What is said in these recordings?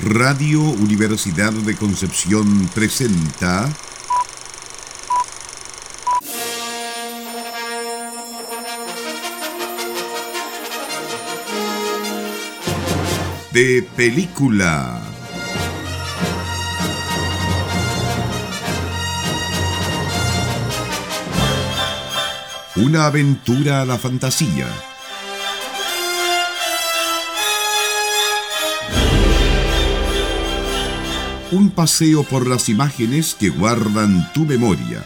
Radio Universidad de Concepción presenta De película. Una aventura a la fantasía un paseo por las imágenes que guardan tu memoria.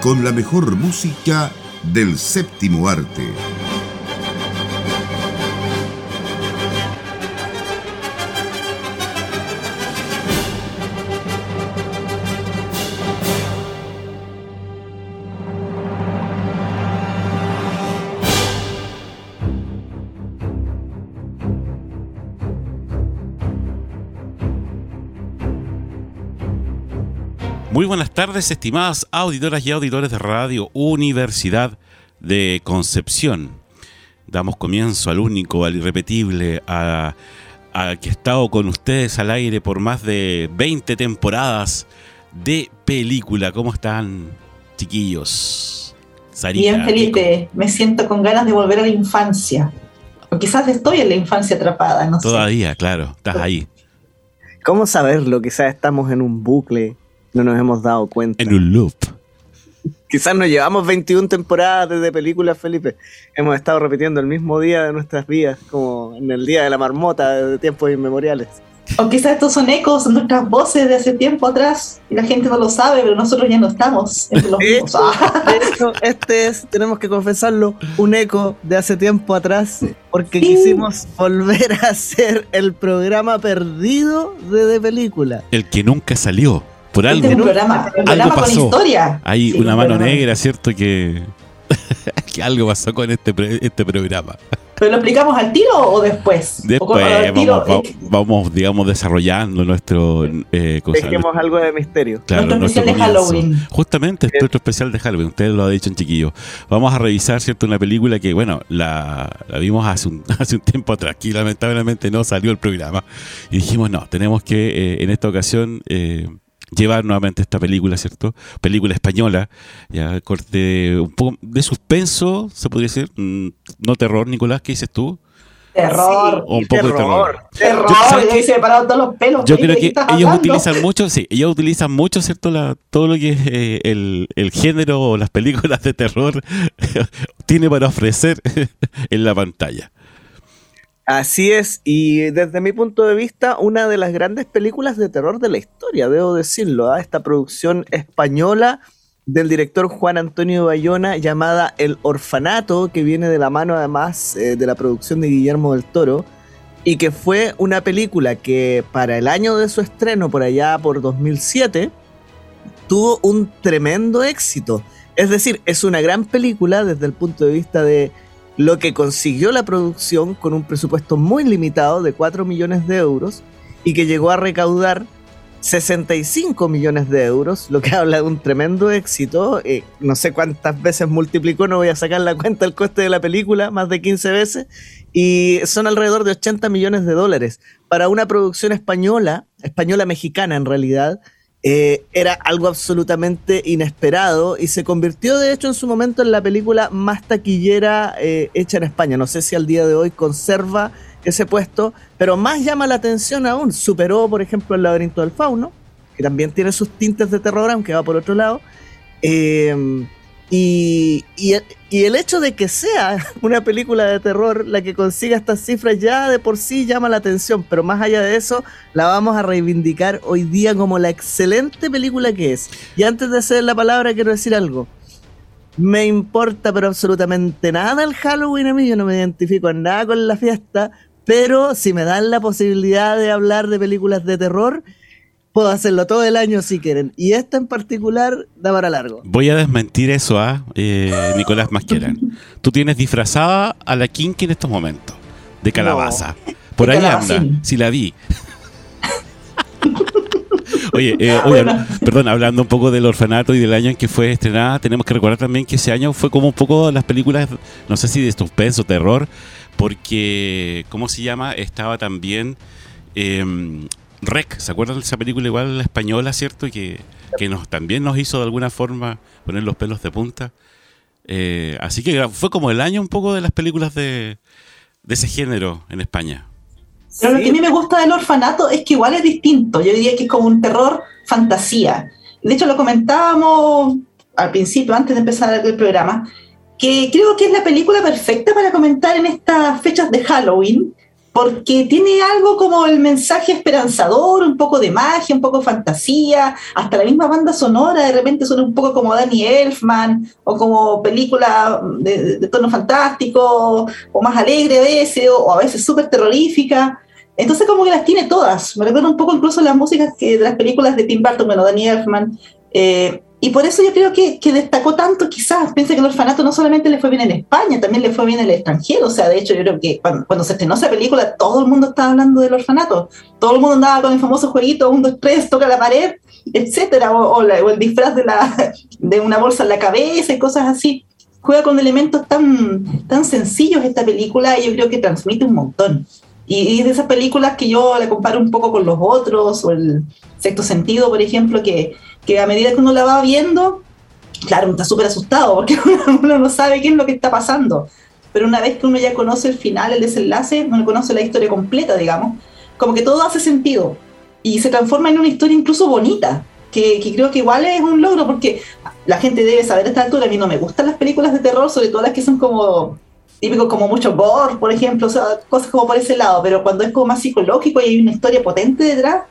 Con la mejor música del séptimo arte. Buenas tardes, estimadas auditoras y auditores de Radio Universidad de Concepción. Damos comienzo al único, al irrepetible, a, que ha estado con ustedes al aire por más de 20 temporadas de película. ¿Cómo están, chiquillos? Bien, Felipe. Me siento con ganas de volver a la infancia. O quizás estoy en la infancia atrapada, no Todavía, claro, estás ahí. ¿Cómo saberlo? Quizás estamos en un bucle no nos hemos dado cuenta. En un loop. Quizás nos llevamos 21 temporadas desde películas, Felipe. Hemos estado repitiendo el mismo día de nuestras vidas, como en el día de la marmota de tiempos inmemoriales. O quizás estos son ecos de nuestras voces de hace tiempo atrás y la gente no lo sabe, pero nosotros ya no estamos entre los de hecho, este es, tenemos que confesarlo, un eco de hace tiempo atrás, porque quisimos volver a hacer el programa perdido de, de película. El que nunca salió por algo. un programa, con historia. Hay una mano negra, ¿cierto? Que, que algo pasó con este, este programa. ¿Pero lo explicamos al tiro o después? Después vamos, digamos, desarrollando nuestro... Eh, Dejemos algo de misterio. nuestro, especial de Halloween. Justamente, es nuestro especial de Halloween. Ustedes lo ha dicho en chiquillo. Vamos a revisar, ¿cierto? Una película que, bueno, la, vimos hace un, hace un tiempo atrás y lamentablemente no salió el programa. Y dijimos, no, tenemos que eh, en esta ocasión... Eh, llevar nuevamente esta película, ¿cierto? Película española, ya corte un poco de suspenso, se podría decir, mm, no terror, Nicolás, ¿qué dices tú? Terror. o un poco de terror. Terror, yo, separado todos los pelos. Yo creo que ellos utilizan mucho, sí, ellos utilizan mucho, ¿cierto? La, todo lo que es eh, el, el, género o las películas de terror tiene para ofrecer en la pantalla. Así es, y desde mi punto de vista, una de las grandes películas de terror de la historia, debo decirlo, ¿ah? esta producción española del director Juan Antonio Bayona llamada El Orfanato, que viene de la mano además eh, de la producción de Guillermo del Toro, y que fue una película que para el año de su estreno, por allá por 2007, tuvo un tremendo éxito. Es decir, es una gran película desde el punto de vista de lo que consiguió la producción con un presupuesto muy limitado de 4 millones de euros y que llegó a recaudar 65 millones de euros, lo que habla de un tremendo éxito. Eh, no sé cuántas veces multiplicó, no voy a sacar la cuenta el coste de la película, más de 15 veces, y son alrededor de 80 millones de dólares. Para una producción española, española-mexicana en realidad, eh, era algo absolutamente inesperado y se convirtió de hecho en su momento en la película más taquillera eh, hecha en España. No sé si al día de hoy conserva ese puesto, pero más llama la atención aún. Superó, por ejemplo, El laberinto del fauno, que también tiene sus tintes de terror, aunque va por otro lado. Eh, y, el hecho de que sea una película de terror la que consiga estas cifras ya de por sí llama la atención, pero más allá de eso, la vamos a reivindicar hoy día como la excelente película que es. Y antes de hacer la palabra, quiero decir algo. Me importa pero absolutamente nada el Halloween a mí, yo no me identifico en nada con la fiesta, pero si me dan la posibilidad de hablar de películas de terror, puedo hacerlo todo el año si quieren. Y esta en particular da para largo. Voy a desmentir eso a ¿ah? eh, Nicolás Masquerán. Tú tienes disfrazada a la Kinky en estos momentos, de calabaza. Por ahí anda, si la vi. Oye, eh, perdón, hablando un poco del orfanato y del año en que fue estrenada, tenemos que recordar también que ese año fue como un poco las películas, no sé si de suspenso, terror, porque, ¿cómo se llama? Estaba también em, Rec, ¿se acuerdan de esa película igual la española, cierto? Que, que nos, también nos hizo de alguna forma poner los pelos de punta. Eh, así que fue como el año un poco de las películas de, de ese género en España. Pero lo que a mí me gusta del orfanato es que igual es distinto. Yo diría que es como un terror fantasía. De hecho, lo comentábamos al principio, antes de empezar el programa, que creo que es la película perfecta para comentar en estas fechas de Halloween, porque tiene algo como el mensaje esperanzador, un poco de magia, un poco de fantasía, hasta la misma banda sonora de repente suena un poco como Danny Elfman o como película de, tono fantástico o más alegre a veces o, a veces súper terrorífica. Entonces como que las tiene todas. Me recuerda un poco incluso las músicas de las películas de Tim Burton, bueno, Danny Elfman. Eh, y por eso yo creo que, que, destacó tanto, quizás, piensa que el orfanato no solamente le fue bien en España, también le fue bien en el extranjero. O sea, de hecho, yo creo que cuando, se estrenó esa película, todo el mundo estaba hablando del orfanato. Todo el mundo andaba con el famoso jueguito, un, dos, tres, toca la pared, etcétera, o, el disfraz de, la, de una bolsa en la cabeza y cosas así. Juega con elementos tan, tan sencillos esta película y yo creo que transmite un montón. Y, de esas películas que yo la comparo un poco con los otros, o el sexto sentido, por ejemplo, que, que a medida que uno la va viendo, claro, está súper asustado porque uno no sabe qué es lo que está pasando. Pero una vez que uno ya conoce el final, el desenlace, uno conoce la historia completa, digamos, como que todo hace sentido y se transforma en una historia incluso bonita, que, que, creo que igual es un logro porque la gente debe saber a esta altura, a mí no me gustan las películas de terror, sobre todo las que son como típico como mucho gore, por ejemplo, o sea, cosas como por ese lado, pero cuando es como más psicológico y hay una historia potente detrás,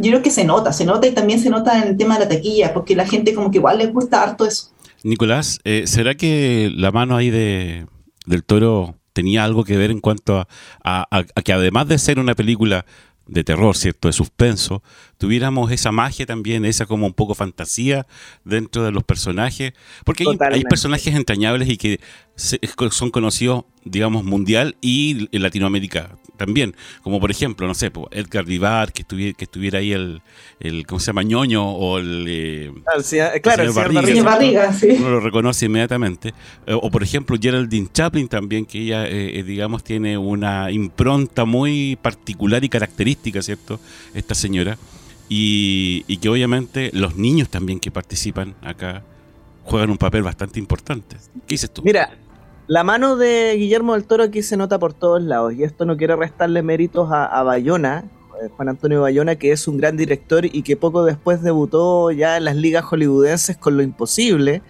yo creo que se nota, se nota y también se nota en el tema de la taquilla, porque la gente como que igual les gusta harto eso. Nicolás, eh, ¿será que la mano ahí de, del toro tenía algo que ver en cuanto a, que además de ser una película de terror, ¿cierto? De suspenso, tuviéramos esa magia también, esa como un poco fantasía dentro de los personajes. Porque hay, personajes entrañables y que son conocidos, digamos, mundial y en Latinoamérica también. Como por ejemplo, no sé, Edgar Vivar, que estuviera, que estuviera ahí el, el, ¿cómo se llama? ñoño o el... Eh, claro, el señor Barriga, sí. Uno lo reconoce inmediatamente. Eh, o por ejemplo, Geraldine Chaplin también, que ella, eh, digamos, tiene una impronta muy particular y característica, ¿cierto? Esta señora. Y, y que obviamente los niños también que participan acá juegan un papel bastante importante. ¿Qué dices tú? Mira, la mano de Guillermo del Toro aquí se nota por todos lados, y esto no quiere restarle méritos a, Bayona, eh, Juan Antonio Bayona, que es un gran director y que poco después debutó ya en las ligas hollywoodenses con Lo Imposible,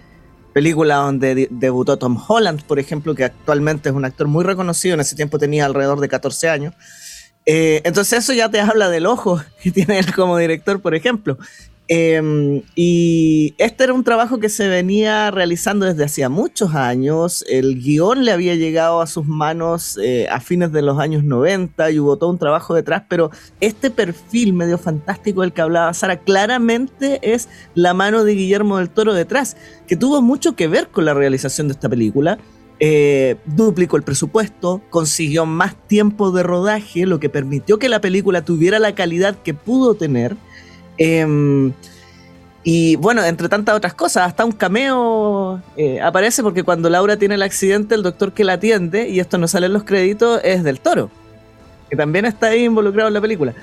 película donde debutó Tom Holland, por ejemplo, que actualmente es un actor muy reconocido, en ese tiempo tenía alrededor de 14 años. Eh, entonces eso ya te habla del ojo que tiene él como director, por ejemplo. Em, y este era un trabajo que se venía realizando desde hacía muchos años. El guion le había llegado a sus manos eh, a fines de los años 90 y hubo todo un trabajo detrás, pero este perfil medio fantástico del que hablaba Sara claramente es la mano de Guillermo del Toro detrás, que tuvo mucho que ver con la realización de esta película. Eh, duplicó el presupuesto, consiguió más tiempo de rodaje, lo que permitió que la película tuviera la calidad que pudo tener. Em, y bueno, entre tantas otras cosas, hasta un cameo eh, aparece porque cuando Laura tiene el accidente, el doctor que la atiende, y esto no sale en los créditos, es del toro, que también está ahí involucrado en la película.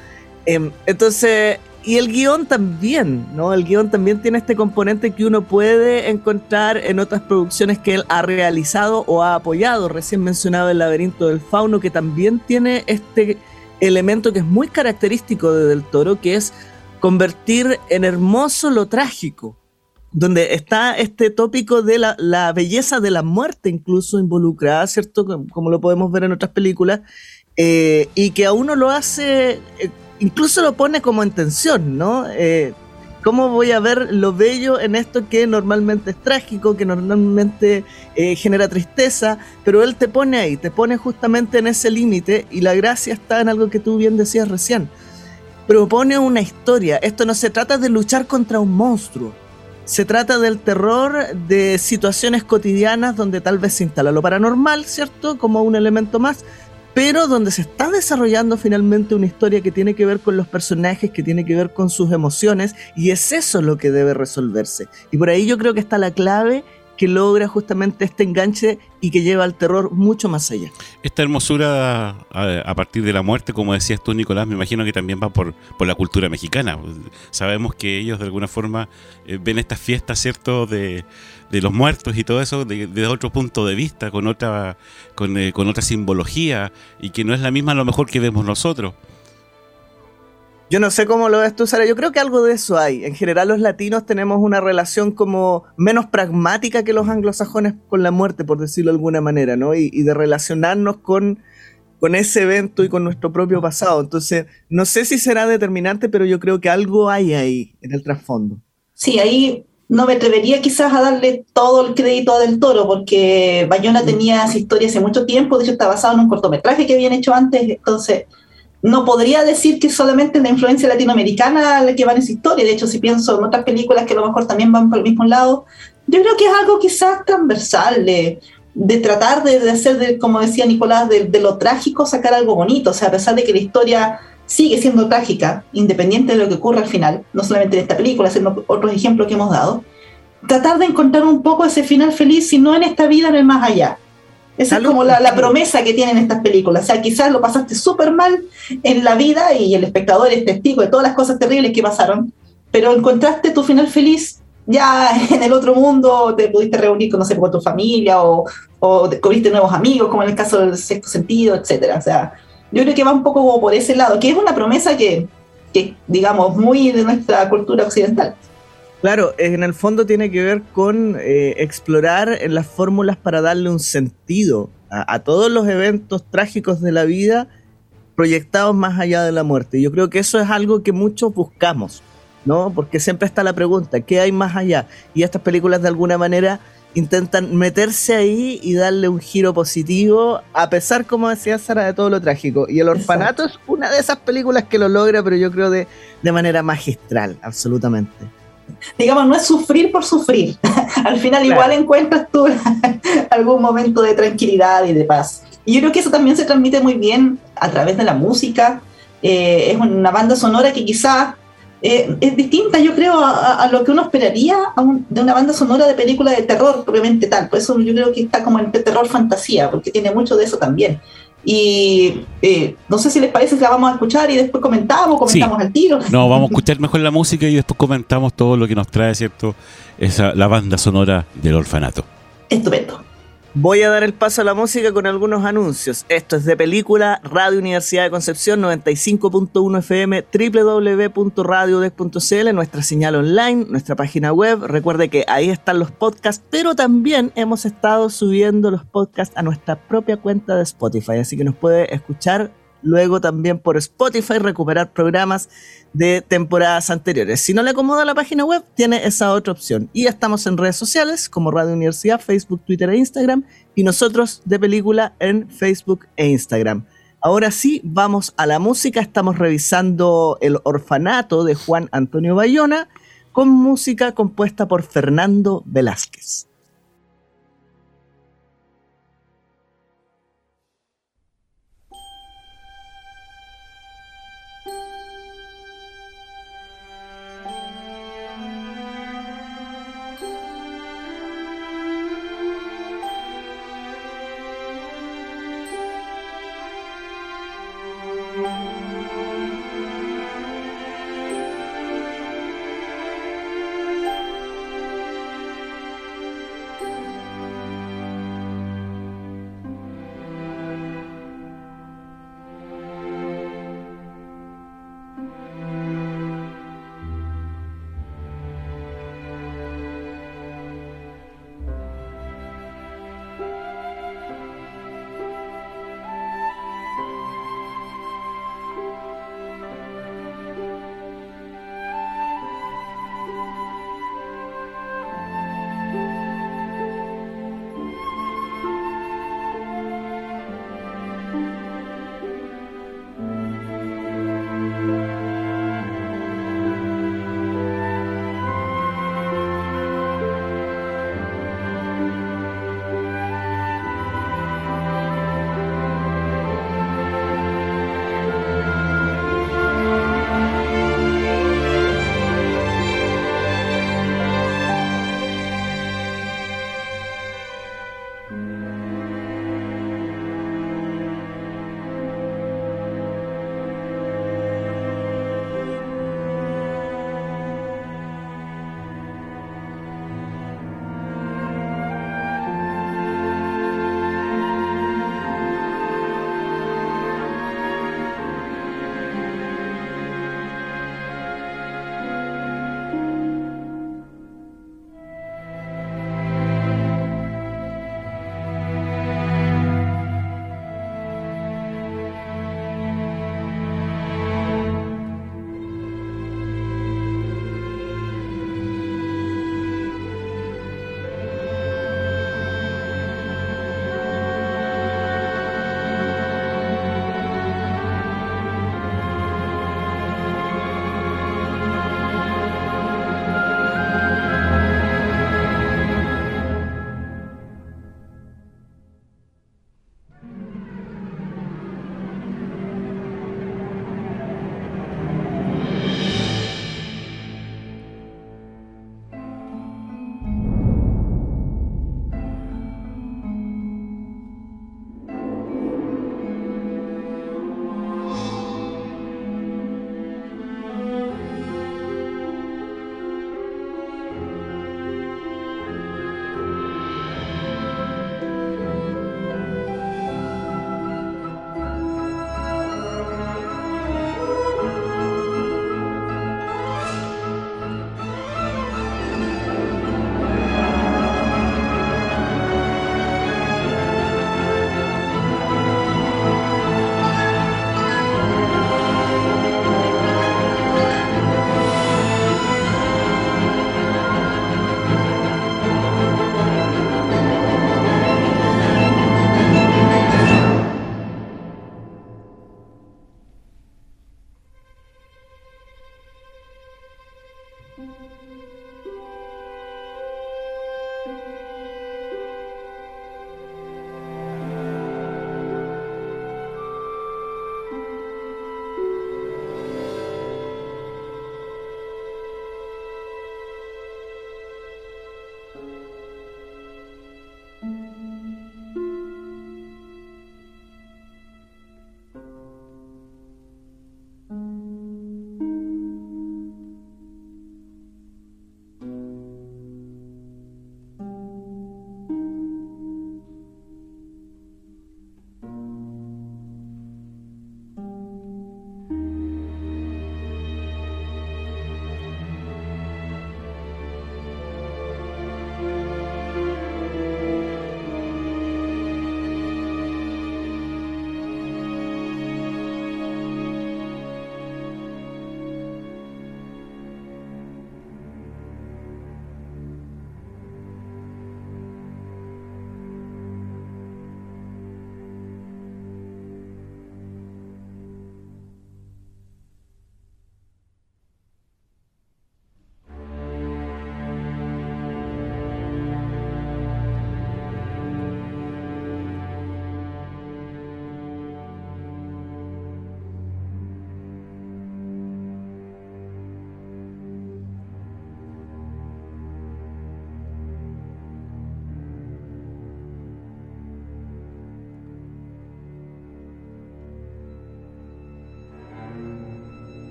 Em, entonces, y el guion también, ¿no? El guion también tiene este componente que uno puede encontrar en otras producciones que él ha realizado o ha apoyado. Recién mencionado El laberinto del fauno, que también tiene este elemento que es muy característico de Del Toro, que es convertir en hermoso lo trágico, donde está este tópico de la, belleza de la muerte incluso involucrada, ¿cierto? Como lo podemos ver en otras películas, eh, y que a uno lo hace, eh, incluso lo pone como en tensión, ¿no? Eh, ¿Cómo voy a ver lo bello en esto que normalmente es trágico, que normalmente genera tristeza? Pero él te pone ahí, te pone justamente en ese límite y la gracia está en algo que tú bien decías recién propone una historia. Esto no se trata de luchar contra un monstruo. Se trata del terror de situaciones cotidianas donde tal vez se instala lo paranormal, ¿cierto? Como un elemento más, pero donde se está desarrollando finalmente una historia que tiene que ver con los personajes, que tiene que ver con sus emociones, y es eso lo que debe resolverse. Y por ahí yo creo que está la clave que logra justamente este enganche y que lleva al terror mucho más allá. Esta hermosura a, partir de la muerte, como decías tú, Nicolás, me imagino que también va por, por la cultura mexicana. Sabemos que ellos de alguna forma eh, ven estas fiestas, ¿cierto?, de, de, los muertos y todo eso desde otro punto de vista, con otra, con, eh, con otra simbología, y que no es la misma a lo mejor que vemos nosotros. Yo no sé cómo lo ves tú, Sara. Yo creo que algo de eso hay. En general, los latinos tenemos una relación como menos pragmática que los anglosajones con la muerte, por decirlo de alguna manera, ¿no? Y, de relacionarnos con, con ese evento y con nuestro propio pasado. Entonces, no sé si será determinante, pero yo creo que algo hay ahí en el trasfondo. Sí, ahí no me atrevería quizás a darle todo el crédito del toro, porque Bayona tenía esa historia hace mucho tiempo, de hecho está basado en un cortometraje que habían hecho antes, entonces no podría decir que solamente la influencia latinoamericana la que va en esa historia. De hecho, si pienso en otras películas que a lo mejor también van por el mismo lado, yo creo que es algo quizás transversal de, tratar de, hacer, como decía Nicolás, de, lo trágico sacar algo bonito. O sea, a pesar de que la historia sigue siendo trágica, independiente de lo que ocurra al final, no solamente en esta película, sino otros ejemplos que hemos dado, tratar de encontrar un poco ese final feliz, si no en esta vida, en el más allá. Esa es como la, promesa que tienen estas películas. O sea, quizás lo pasaste súper mal en la vida y el espectador es testigo de todas las cosas terribles que pasaron, pero encontraste tu final feliz ya en el otro mundo, te pudiste reunir con, no sé, con tu familia o, o descubriste nuevos amigos, como en el caso del sexto sentido, etcétera. O sea, yo creo que va un poco como por ese lado, que es una promesa que, que digamos, muy de nuestra cultura occidental. Claro, en el fondo tiene que ver con eh, explorar en las fórmulas para darle un sentido a, todos los eventos trágicos de la vida proyectados más allá de la muerte. Yo creo que eso es algo que muchos buscamos, ¿no? Porque siempre está la pregunta, ¿qué hay más allá? Y estas películas de alguna manera intentan meterse ahí y darle un giro positivo, a pesar, como decía Sara, de todo lo trágico. Y El Orfanato es una de esas películas que lo logra, pero yo creo de, de manera magistral, absolutamente digamos, no es sufrir por sufrir. Al final igual encuentras tú algún momento de tranquilidad y de paz. Y yo creo que eso también se transmite muy bien a través de la música. Eh, es una banda sonora que quizás eh, es distinta, yo creo, a, lo que uno esperaría de una banda sonora de película de terror, propiamente tal. Por eso yo creo que está como el terror fantasía, porque tiene mucho de eso también. Y eh, no sé si les parece que la vamos a escuchar y después comentamos, comentamos al tiro. No, vamos a escuchar mejor la música y después comentamos todo lo que nos trae, ¿cierto? Esa, la banda sonora del orfanato. Estupendo. Voy a dar el paso a la música con algunos anuncios. Esto es de película, Radio Universidad de Concepción 95.1 FM, www.radiodec.cl, nuestra señal online, nuestra página web. Recuerde que ahí están los podcasts, pero también hemos estado subiendo los podcasts a nuestra propia cuenta de Spotify, así que nos puede escuchar luego también por Spotify recuperar programas de temporadas anteriores. Si no le acomoda la página web, tiene esa otra opción. Y estamos en redes sociales como Radio Universidad, Facebook, Twitter e Instagram, y nosotros de película en Facebook e Instagram. Ahora sí, vamos a la música. Estamos revisando El Orfanato de Juan Antonio Bayona con música compuesta por Fernando Velázquez.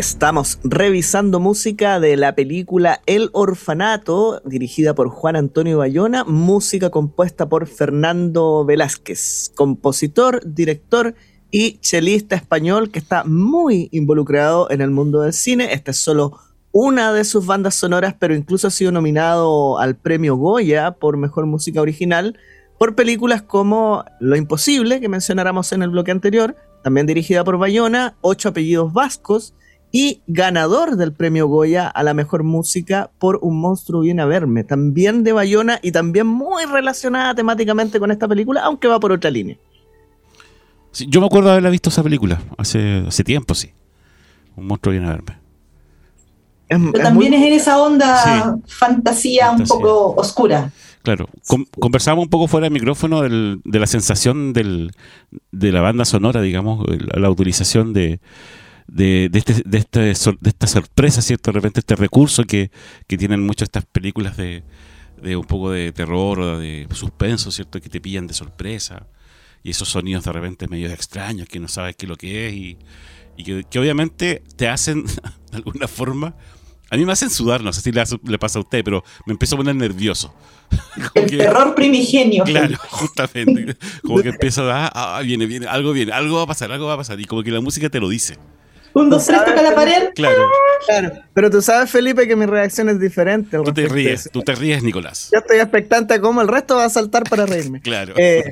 Estamos revisando música de la película El Orfanato, dirigida por Juan Antonio Bayona, música compuesta por Fernando Velázquez, compositor, director y chelista español que está muy involucrado en el mundo del cine. Esta es solo una de sus bandas sonoras, pero incluso ha sido nominado al premio Goya por Mejor Música Original por películas como Lo Imposible, que mencionáramos en el bloque anterior, también dirigida por Bayona, Ocho Apellidos Vascos, y ganador del premio Goya a la mejor música por Un monstruo viene a verme, también de Bayona y también muy relacionada temáticamente con esta película, aunque va por otra línea. yo me acuerdo de haberla visto esa película hace, hace tiempo, sí. Un monstruo viene a verme. Pero también es en esa onda fantasía, un poco oscura. Claro, conversamos un poco fuera del micrófono de la sensación de la banda sonora, digamos, la utilización de, de, de, este, de, este, de esta sorpresa, ¿cierto? De repente este recurso que, que tienen muchas estas películas de, de un poco de terror o de suspenso, ¿cierto? Que te pillan de sorpresa. Y esos sonidos de repente medio extraños que no sabes qué es lo que es y, y que, que, obviamente te hacen, de alguna forma, a mí me hacen sudar, no sé si le, le pasa a usted, pero me empiezo a poner nervioso. El terror primigenio. Claro, justamente. Como que empiezo a, ah, ah, viene, viene, algo viene, algo va a pasar, algo va a pasar. Y como que la música te lo dice. Un, dos, tres, toca la pared. Claro. claro. Pero tú sabes, Felipe, que mi reacción es diferente. Tú te ríes, tú te ríes, Nicolás. Yo estoy expectante a cómo el resto va a saltar para reírme. claro. Eh,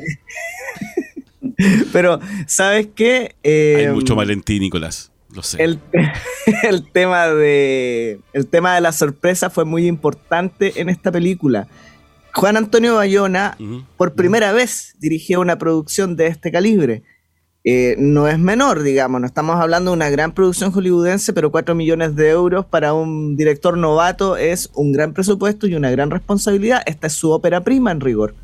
pero, ¿sabes qué? Eh, Hay mucho mal en ti, Nicolás. Lo sé. El, el, tema de, el tema de la sorpresa fue muy importante en esta película. Juan Antonio Bayona, uh -huh. por primera vez, dirigió una producción de este calibre. Eh, no es menor, digamos, no estamos hablando de una gran producción hollywoodense, pero 4 millones de euros para un director novato es un gran presupuesto y una gran responsabilidad. Esta es su ópera prima en rigor.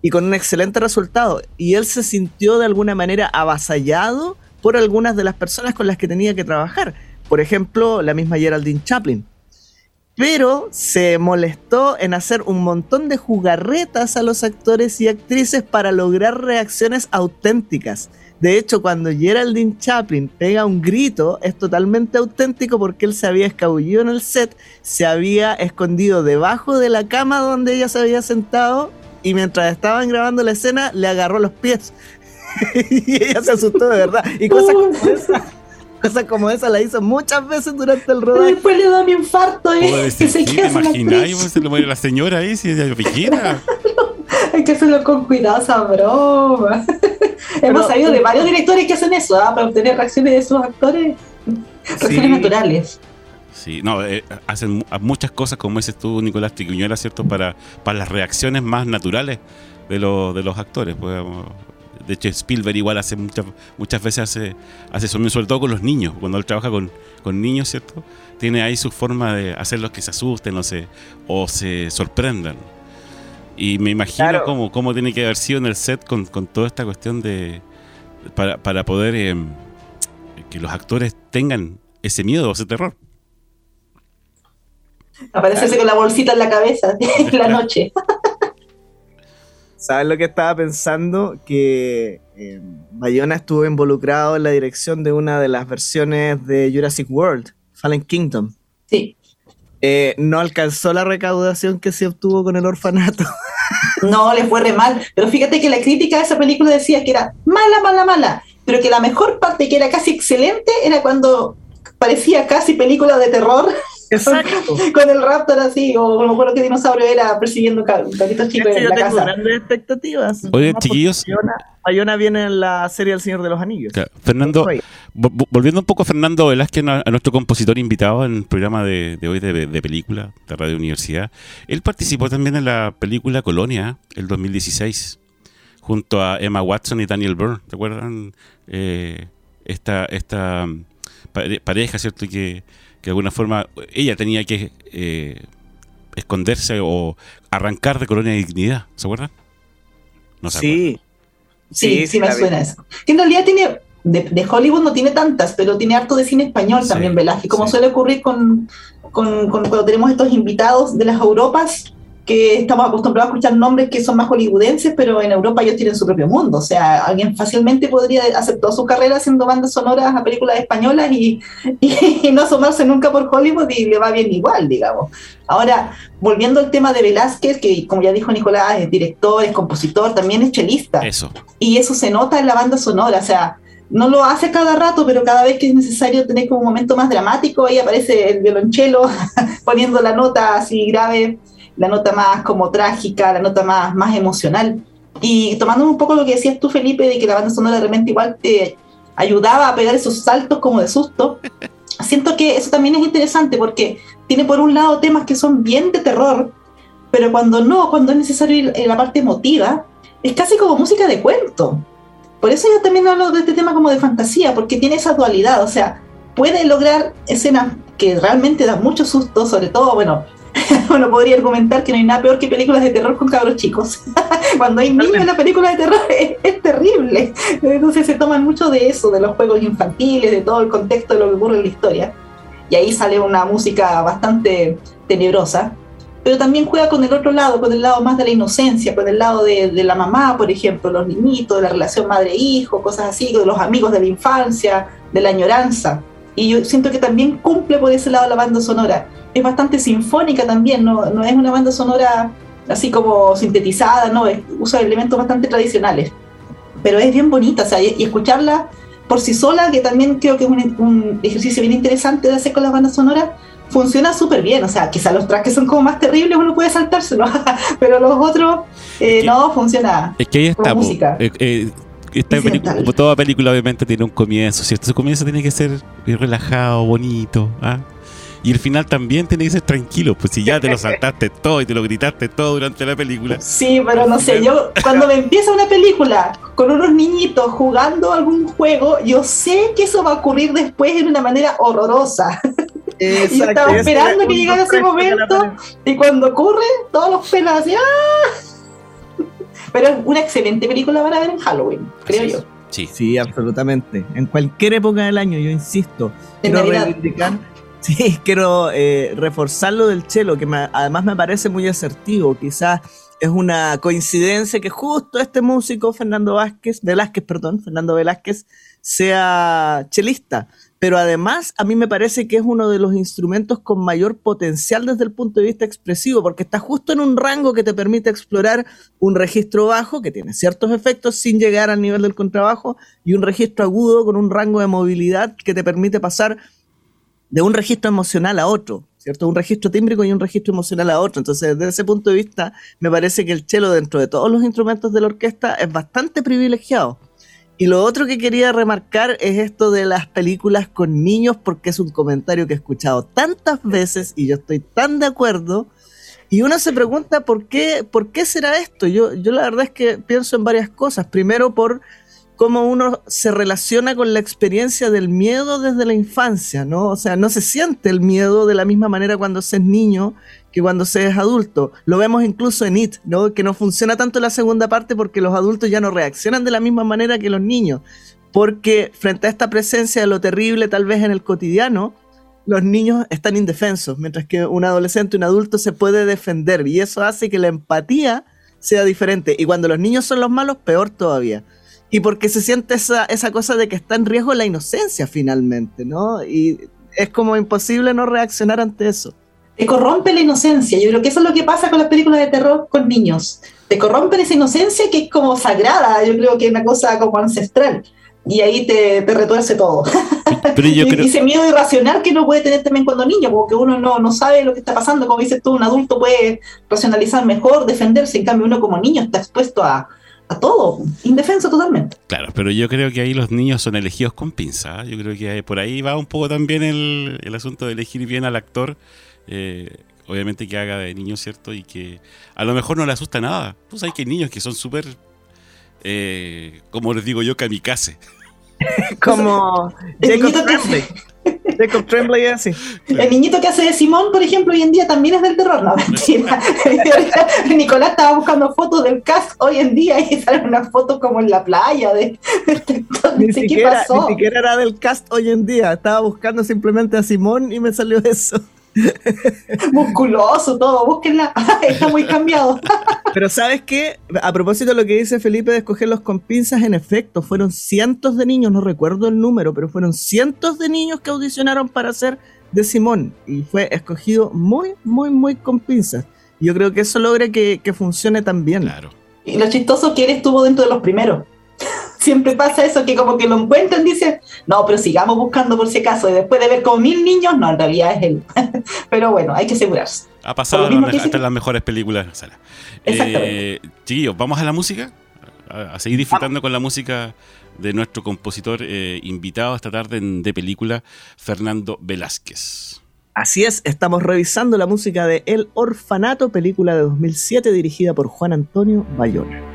Y con un excelente resultado. Y él se sintió de alguna manera avasallado por algunas de las personas con las que tenía que trabajar. Por ejemplo, la misma Geraldine Chaplin. Pero se molestó en hacer un montón de jugarretas a los actores y actrices para lograr reacciones auténticas. De hecho, cuando Geraldine Chaplin pega un grito, es totalmente auténtico porque él se había escabullido en el set, se había escondido debajo de la cama donde ella se había sentado y mientras estaban grabando la escena le agarró los pies. y ella se asustó de verdad. Y cosas como esa, cosas como esa la hizo muchas veces durante el rodaje. Después le da un infarto y decir, se ¿Te imagináis? Se le muere la señora ahí si ella vigila. Hay que hacerlo con cuidado esa broma. Hemos sabido de varios directores que hacen eso, ¿eh? para obtener reacciones de sus actores, reacciones sí. naturales. Sí, no, eh, hacen muchas cosas, como dices tú, Nicolás Tricuñuela, ¿cierto? Para, para las reacciones más naturales de, lo, de los actores. Pues, de hecho, Spielberg igual hace muchas, muchas veces hace, hace eso, sobre todo con los niños, cuando él trabaja con, con niños, ¿cierto? Tiene ahí su forma de hacerlos que se asusten o se, o se sorprendan. Y me imagino claro. cómo, cómo, tiene que haber sido en el set con, con toda esta cuestión de. para, para poder eh, que los actores tengan ese miedo o ese terror. Aparecerse con la bolsita en la cabeza en la noche. ¿Sabes lo que estaba pensando? Que eh, Bayona estuvo involucrado en la dirección de una de las versiones de Jurassic World, Fallen Kingdom. Sí. Eh, no alcanzó la recaudación que se obtuvo con el orfanato. No, le fue re mal. Pero fíjate que la crítica de esa película decía que era mala, mala, mala. Pero que la mejor parte, que era casi excelente, era cuando parecía casi película de terror. Exacto. con el Raptor así, o no me acuerdo qué dinosaurio era persiguiendo carritos chicos en yo la tengo casa. grandes expectativas. Oye, chiquillos. Bayona, Bayona viene en la serie El Señor de los Anillos. Claro. Fernando, volviendo un poco a Fernando Velázquez, a nuestro compositor invitado en el programa de, de hoy de, de, película de Radio Universidad, él participó también en la película Colonia, el 2016, junto a Emma Watson y Daniel Byrne. ¿Te acuerdan? Eh, esta, esta pareja, ¿cierto? Que, que de alguna forma ella tenía que eh, esconderse o arrancar de Colonia de Dignidad, ¿se acuerdan? No se sí. sí. Sí, sí, me suena eso. Que en realidad tiene, de, de, Hollywood no tiene tantas, pero tiene harto de cine español sí, también, Velázquez, como sí. suele ocurrir con, con, con, cuando tenemos estos invitados de las Europas, que estamos acostumbrados a escuchar nombres que son más hollywoodenses, pero en Europa ellos tienen su propio mundo. O sea, alguien fácilmente podría hacer toda su carrera haciendo bandas sonoras a películas españolas y, y, no asomarse nunca por Hollywood y le va bien igual, digamos. Ahora, volviendo al tema de Velázquez, que como ya dijo Nicolás, es director, es compositor, también es chelista. Eso. Y eso se nota en la banda sonora. O sea, no lo hace cada rato, pero cada vez que es necesario tener como un momento más dramático, ahí aparece el violonchelo poniendo la nota así grave la nota más como trágica, la nota más, más emocional. Y tomando un poco lo que decías tú, Felipe, de que la banda sonora de repente igual te ayudaba a pegar esos saltos como de susto, siento que eso también es interesante porque tiene por un lado temas que son bien de terror, pero cuando no, cuando es necesario la parte emotiva, es casi como música de cuento. Por eso yo también hablo de este tema como de fantasía, porque tiene esa dualidad, o sea, puede lograr escenas que realmente dan mucho susto, sobre todo, bueno, uno podría argumentar que no hay nada peor que películas de terror con cabros chicos. Cuando hay niños en la película de terror es, terrible. Entonces se toman mucho de eso, de los juegos infantiles, de todo el contexto de lo que ocurre en la historia. Y ahí sale una música bastante tenebrosa. Pero también juega con el otro lado, con el lado más de la inocencia, con el lado de, de la mamá, por ejemplo, los niñitos, de la relación madre-hijo, cosas así, de los amigos de la infancia, de la añoranza. Y yo siento que también cumple por ese lado la banda sonora es bastante sinfónica también, no, no es una banda sonora así como sintetizada, no, usa elementos bastante tradicionales, pero es bien bonita, o sea, y, escucharla por sí sola, que también creo que es un, ejercicio bien interesante de hacer con las bandas sonoras, funciona súper bien, o sea, quizás los tracks son como más terribles, uno puede saltárselo, pero los otros eh, no funciona. Es que ahí está, música. Eh, eh, esta película, como toda película obviamente tiene un comienzo, ¿cierto? Su comienzo tiene que ser relajado, bonito, ¿ah? Y el final también tiene que ser tranquilo, pues si ya te lo saltaste todo y te lo gritaste todo durante la película. Sí, pero no sé, yo cuando me empieza una película con unos niñitos jugando algún juego, yo sé que eso va a ocurrir después de una manera horrorosa. y yo estaba esperando que llegara ese momento y cuando ocurre, todos los pelos así, ¡ah! Pero es una excelente película para ver en Halloween, creo yo. Sí. sí, absolutamente. En cualquier época del año, yo insisto. En Navidad. Sí, quiero eh, reforzar lo del chelo, que además me parece muy asertivo. Quizás es una coincidencia que justo este músico, Fernando Vázquez, Velázquez, perdón, Fernando Velázquez, sea chelista. Pero además a mí me parece que es uno de los instrumentos con mayor potencial desde el punto de vista expresivo, porque está justo en un rango que te permite explorar un registro bajo, que tiene ciertos efectos sin llegar al nivel del contrabajo, y un registro agudo con un rango de movilidad que te permite pasar de un registro emocional a otro, ¿cierto? Un registro tímbrico y un registro emocional a otro. Entonces, desde ese punto de vista, me parece que el cello dentro de todos los instrumentos de la orquesta es bastante privilegiado. Y lo otro que quería remarcar es esto de las películas con niños, porque es un comentario que he escuchado tantas veces y yo estoy tan de acuerdo. Y uno se pregunta por qué, por qué será esto. Yo, yo la verdad es que pienso en varias cosas. Primero por cómo uno se relaciona con la experiencia del miedo desde la infancia, ¿no? O sea, no se siente el miedo de la misma manera cuando se es niño que cuando se es adulto. Lo vemos incluso en It, ¿no? Que no funciona tanto la segunda parte porque los adultos ya no reaccionan de la misma manera que los niños. Porque frente a esta presencia de lo terrible tal vez en el cotidiano, los niños están indefensos, mientras que un adolescente, un adulto se puede defender y eso hace que la empatía sea diferente. Y cuando los niños son los malos, peor todavía y porque se siente esa, esa cosa de que está en riesgo la inocencia finalmente, ¿no? Y es como imposible no reaccionar ante eso. Te corrompe la inocencia, yo creo que eso es lo que pasa con las películas de terror con niños. Te corrompen esa inocencia que es como sagrada, yo creo que es una cosa como ancestral. Y ahí te, te retuerce todo. Pero yo creo... Ese miedo irracional que uno puede tener también cuando niño, porque uno no, no sabe lo que está pasando. Como dices tú, un adulto puede racionalizar mejor, defenderse. En cambio, uno como niño está expuesto a, todo, indefenso totalmente. Claro, pero yo creo que ahí los niños son elegidos con pinza. ¿eh? Yo creo que por ahí va un poco también el, el asunto de elegir bien al actor. Eh, obviamente que haga de niño, ¿cierto? Y que a lo mejor no le asusta nada. Pues hay que niños que son súper, eh, como les digo yo, kamikaze. como Jacob Jacob Tremblay así. El niñito que hace de Simón, por ejemplo, hoy en día también es del terror, no, mentira. Nicolás estaba buscando fotos del cast hoy en día y salen unas fotos como en la playa. De, ni, siquiera, ni siquiera era del cast hoy en día, estaba buscando simplemente a Simón y me salió eso. Musculoso, todo, búsquenla. Está muy cambiado. Pero ¿sabes qué? A propósito de lo que dice Felipe de escogerlos con pinzas, en efecto, fueron cientos de niños, no recuerdo el número, pero fueron cientos de niños que audicionaron para ser de Simón y fue escogido muy, muy, muy con pinzas. Yo creo que eso logra que, que funcione tan bien. Claro. Y lo chistoso es que él estuvo dentro de los primeros. Siempre pasa eso, que como que lo encuentran, dicen, no, pero sigamos buscando por si acaso. Y después de ver como mil niños, no, en realidad es él. pero bueno, hay que asegurarse. Ha pasado que hasta las mejores películas de la sala. Exactamente. Eh, chiquillos, ¿vamos a la música? A, a seguir disfrutando con la música de nuestro compositor eh, invitado esta tarde en de película, Fernando Velázquez. Así es, estamos revisando la música de El Orfanato, película de 2007 dirigida por Juan Antonio Bayona.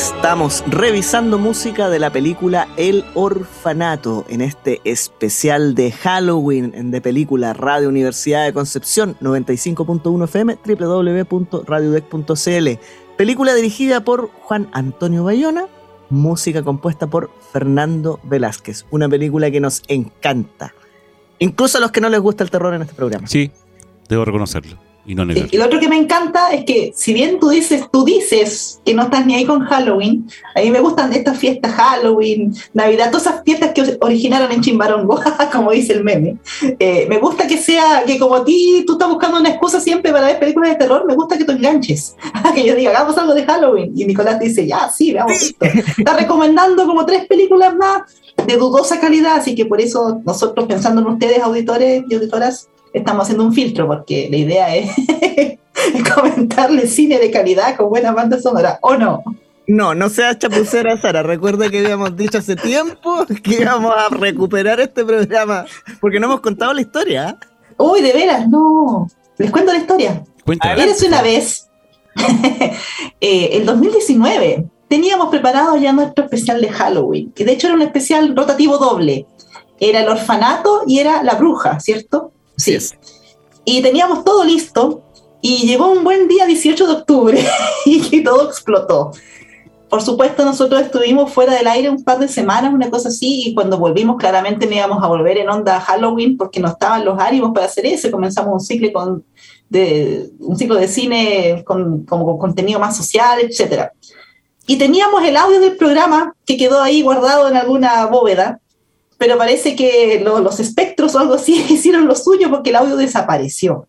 Estamos revisando música de la película El Orfanato en este especial de Halloween de película Radio Universidad de Concepción 95.1 FM www.radiodec.cl. Película dirigida por Juan Antonio Bayona, música compuesta por Fernando Velázquez. Una película que nos encanta. Incluso a los que no les gusta el terror en este programa. Sí, debo reconocerlo. Y, no y lo otro que me encanta es que si bien tú dices, tú dices que no estás ni ahí con Halloween, a mí me gustan estas fiestas Halloween, Navidad, todas esas fiestas que originaron en Chimbarongo, como dice el meme. Eh, me gusta que sea, que como a ti tú estás buscando una excusa siempre para ver películas de terror, me gusta que tú enganches. que yo diga, hagamos algo de Halloween. Y Nicolás dice, ya, sí, veamos esto. Está recomendando como tres películas más de dudosa calidad, así que por eso nosotros pensando en ustedes, auditores y auditoras, estamos haciendo un filtro porque la idea es comentarle cine de calidad con buena banda sonora, ¿o no? No, no seas chapucera, Sara. Recuerda que habíamos dicho hace tiempo que íbamos a recuperar este programa porque no hemos contado la historia. Uy, de veras, no. Les cuento la historia. Eres una vez, eh, el 2019, teníamos preparado ya nuestro especial de Halloween, que de hecho era un especial rotativo doble. Era el orfanato y era la bruja, ¿cierto? Sí. Y teníamos todo listo y llegó un buen día 18 de octubre y todo explotó. Por supuesto, nosotros estuvimos fuera del aire un par de semanas, una cosa así, y cuando volvimos claramente no íbamos a volver en onda Halloween porque no estaban los ánimos para hacer eso. Comenzamos un ciclo, con, de, un ciclo de cine con, con contenido más social, etc. Y teníamos el audio del programa que quedó ahí guardado en alguna bóveda pero parece que los espectros o algo así hicieron lo suyo porque el audio desapareció.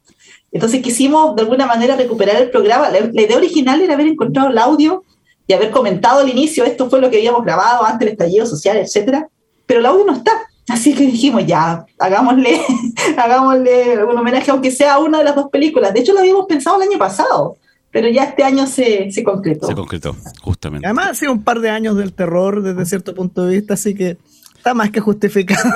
Entonces quisimos de alguna manera recuperar el programa. La, idea original era haber encontrado el audio y haber comentado al inicio, esto fue lo que habíamos grabado antes del estallido social, etcétera, pero el audio no está. Así que dijimos, ya, hagámosle, hagámosle algún homenaje, aunque sea una de las dos películas. De hecho, lo habíamos pensado el año pasado, pero ya este año se, se concretó. Se concretó, justamente. Además, ha sido un par de años del terror desde cierto punto de vista, así que Está más que justificado.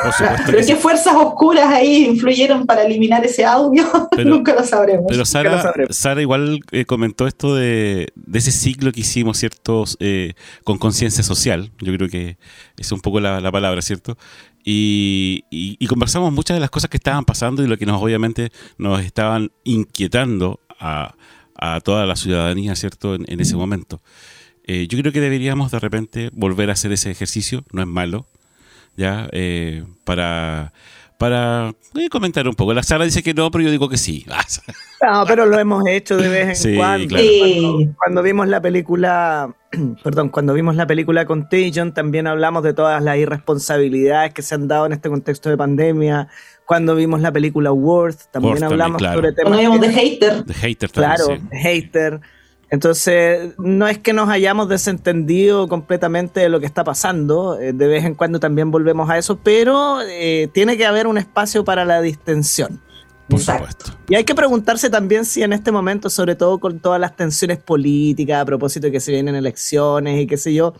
Pero qué fuerzas oscuras ahí influyeron para eliminar ese audio, nunca lo sabremos. Pero Sara, igual eh, comentó esto de, ese ciclo que hicimos, ¿cierto? Eh, con conciencia social. Yo creo que es un poco la, palabra, ¿cierto? Y, conversamos muchas de las cosas que estaban pasando y lo que nos obviamente nos estaban inquietando a, toda la ciudadanía, ¿cierto? En, ese momento. Eh, yo creo que deberíamos de repente volver a hacer ese ejercicio, no es malo, ¿ya? Eh, para para eh, comentar un poco. La Sara dice que no, pero yo digo que sí. no, pero lo hemos hecho de vez en cuando. cuando. vimos la película, perdón, cuando vimos la película Contagion, también hablamos de todas las irresponsabilidades que se han dado en este contexto de pandemia. Cuando vimos la película Worth, también hablamos sobre temas. Cuando vimos The Hater. The Hater también, Claro, The Hater. Entonces, no es que nos hayamos desentendido completamente de lo que está pasando, eh, de vez en cuando también volvemos a eso, pero eh, tiene que haber un espacio para la distensión. Por supuesto. Y hay que preguntarse también si en este momento, sobre todo con todas las tensiones políticas, a propósito de que se vienen elecciones y qué sé yo,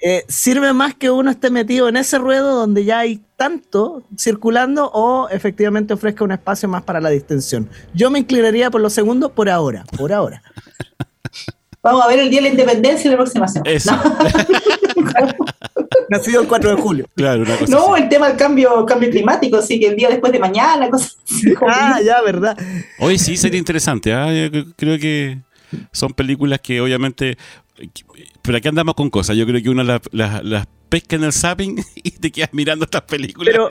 eh, sirve más que uno esté metido en ese ruedo donde ya hay tanto circulando o efectivamente ofrezca un espacio más para la distensión. Yo me inclinaría por lo segundo por ahora, por ahora. Vamos a ver el Día de la Independencia la próxima semana. Eso. Nacido el 4 de julio. Claro, una cosa No, el tema del cambio, cambio climático, así que el día después de mañana, cosas así. Ah, ya, verdad. Hoy sí sería interesante. ¿ah? creo que son películas que obviamente pero aquí andamos con cosas. Yo creo que uno las, las, pesca en el zapping y te quedas mirando estas películas. Pero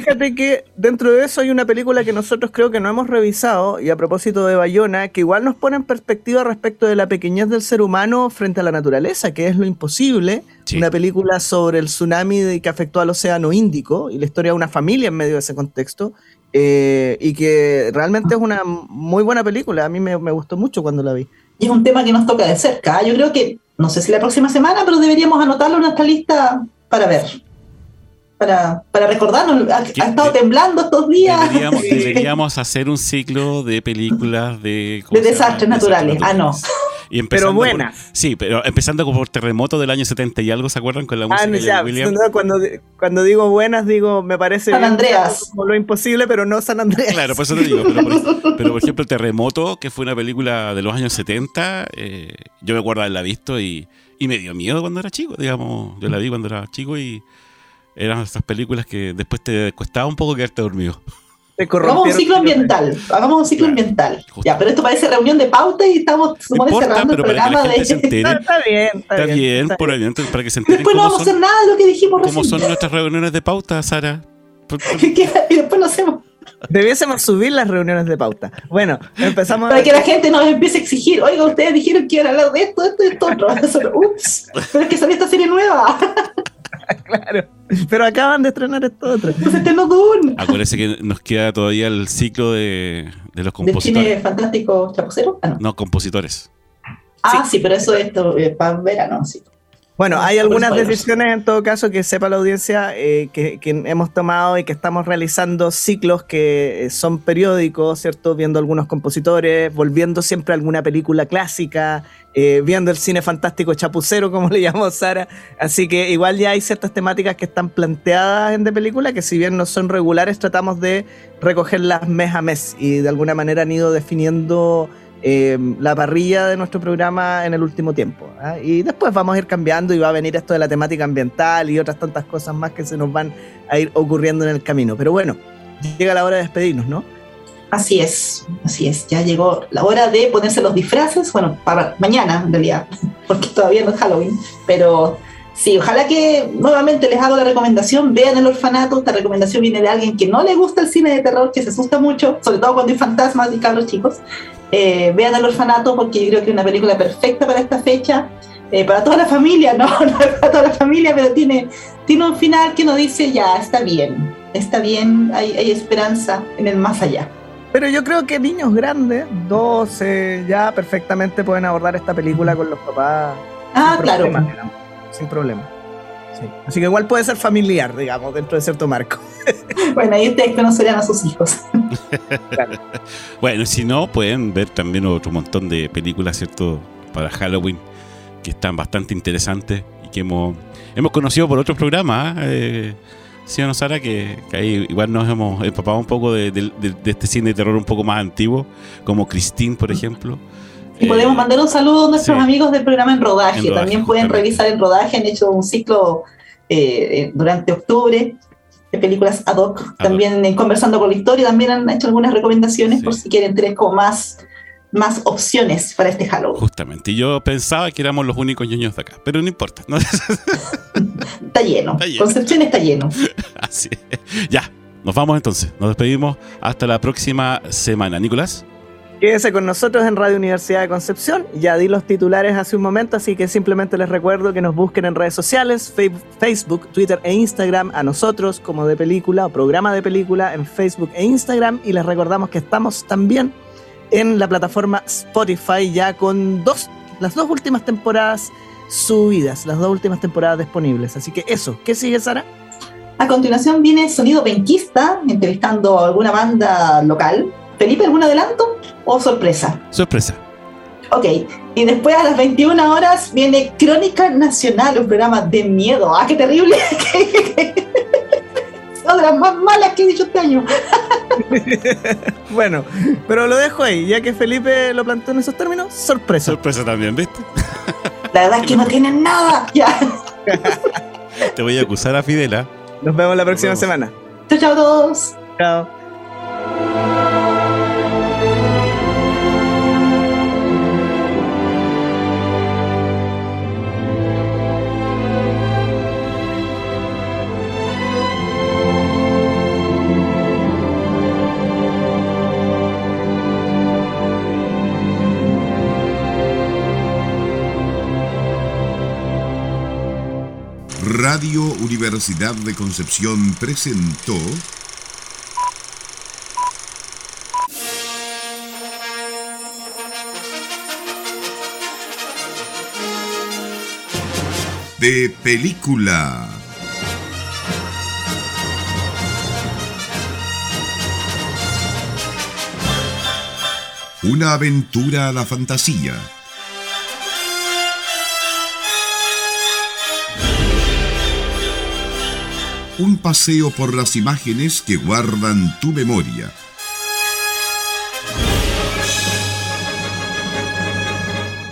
fíjate que dentro de eso hay una película que nosotros creo que no hemos revisado, y a propósito de Bayona, que igual nos pone en perspectiva respecto de la pequeñez del ser humano frente a la naturaleza, que es lo imposible. Una película sobre el tsunami que afectó al Océano Índico y la historia de una familia en medio de ese contexto. Eh, y que realmente es una muy buena película. A mí me, me gustó mucho cuando la vi. Y es un tema que nos toca de cerca. Yo creo que no sé si la próxima semana, pero deberíamos anotarlo en nuestra lista para ver. Para, para recordarnos, ha, estado temblando estos días. Deberíamos, hacer un ciclo de películas de, de desastres naturales. Ah, no pero buena. sí, pero empezando por Terremoto del año 70 y algo, ¿se acuerdan con la música ah, de cuando, cuando digo buenas, digo, me parece San Andreas. como lo imposible, pero no San Andreas. Claro, por eso te digo. Pero por, ejemplo, Terremoto, que fue una película de los años 70, eh, yo me acuerdo de haberla visto y, Y me dio miedo cuando era chico, digamos. Yo la vi cuando era chico y eran esas películas que después te costaba un poco quedarte dormido. Hagamos un ciclo ambiental. Hagamos un ciclo ambiental. Ya, pero esto parece reunión de pauta y estamos cerrando el programa de. está bien, está, bien. Está bien, por ahí, para que se enteren. Después no vamos a hacer nada de lo que dijimos ¿Cómo son nuestras reuniones de pauta, Sara? y después lo hacemos. Debiésemos subir las reuniones de pauta. Bueno, empezamos. Para que la gente nos empiece a exigir. Oiga, ustedes dijeron que iban a hablar de esto, esto y esto otro. Ups, pero es que salió esta serie nueva. claro. Pero acaban de estrenar esto otro. Pues este no Dune. Acuérdense que nos queda todavía el ciclo de, de los compositores. ¿De cine fantástico chapucero? Ah, no. no. compositores. Ah, sí, pero eso es esto, eh, para verano, sí. Bueno, hay algunas decisiones en todo caso que sepa la audiencia eh, que, que, hemos tomado y que estamos realizando ciclos que eh, son periódicos, ¿cierto? Viendo algunos compositores, volviendo siempre a alguna película clásica, eh, viendo el cine fantástico chapucero, como le llamó Sara. Así que igual ya hay ciertas temáticas que están planteadas en de película que si bien no son regulares, tratamos de recogerlas mes a mes y de alguna manera han ido definiendo eh, la parrilla de nuestro programa en el último tiempo. ¿eh? Y después vamos a ir cambiando y va a venir esto de la temática ambiental y otras tantas cosas más que se nos van a ir ocurriendo en el camino. Pero bueno, llega la hora de despedirnos, ¿no? Así es, así es. Ya llegó la hora de ponerse los disfraces. Bueno, para mañana en realidad, porque todavía no es Halloween. Pero sí, ojalá que nuevamente les hago la recomendación. Vean el orfanato. Esta recomendación viene de alguien que no le gusta el cine de terror, que se asusta mucho, sobre todo cuando hay fantasmas y cabros chicos. Eh, vean el orfanato porque yo creo que es una película perfecta para esta fecha. Eh, para toda la familia, no, no para toda la familia, pero tiene, tiene un final que nos dice ya, está bien, está bien, hay, hay esperanza en el más allá. Pero yo creo que niños grandes, 12, ya perfectamente pueden abordar esta película con los papás. Ah, claro. Problema, sin problema. Sí. Así que igual puede ser familiar, digamos, dentro de cierto marco. bueno, ahí ustedes conocerían a sus hijos. claro. Bueno, si no, pueden ver también otro montón de películas, ¿cierto? Para Halloween, que están bastante interesantes y que hemos, hemos conocido por otros programas. ¿eh? sí, no, Sara, que, que, ahí igual nos hemos empapado un poco de, de, de, este cine de terror un poco más antiguo, como Christine, por ejemplo. Y podemos eh, mandar un saludo a nuestros sí. amigos del programa En Rodaje. En rodaje También pueden revisar En Rodaje, han hecho un ciclo eh, durante octubre de películas ad hoc. Ad también Conversando con la Historia también han hecho algunas recomendaciones sí. por si quieren tener como más más opciones para este Halloween. Justamente, y yo pensaba que éramos los únicos ñoños de acá, pero no importa. ¿no? está, lleno. está lleno, Concepción está lleno. Así es. Ya, nos vamos entonces, nos despedimos hasta la próxima semana. Nicolás. Quédese con nosotros en Radio Universidad de Concepción. Ya di los titulares hace un momento, así que simplemente les recuerdo que nos busquen en redes sociales, Facebook, Twitter e Instagram, a nosotros como de película o programa de película en Facebook e Instagram. Y les recordamos que estamos también en la plataforma Spotify ya con dos, las dos últimas temporadas subidas, las dos últimas temporadas disponibles. Así que eso, ¿qué sigue Sara? A continuación viene Sonido Penquista, entrevistando a alguna banda local. Felipe, ¿algún adelanto o sorpresa? Sorpresa. Ok, y después a las 21 horas viene Crónica Nacional, un programa de miedo. ¡Ah, qué terrible! Son de las más malas que he dicho este año. bueno, pero lo dejo ahí, ya que Felipe lo planteó en esos términos, sorpresa. Sorpresa también, ¿viste? La verdad es que no tienen nada. Ya. Te voy a acusar a Fidela. Nos vemos la próxima vemos. semana. Chao, chao a todos. Chao. Radio Universidad de Concepción presentó de película. Una aventura a la fantasía un paseo por las imágenes que guardan tu memoria.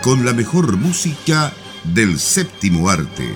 Con la mejor música del séptimo arte.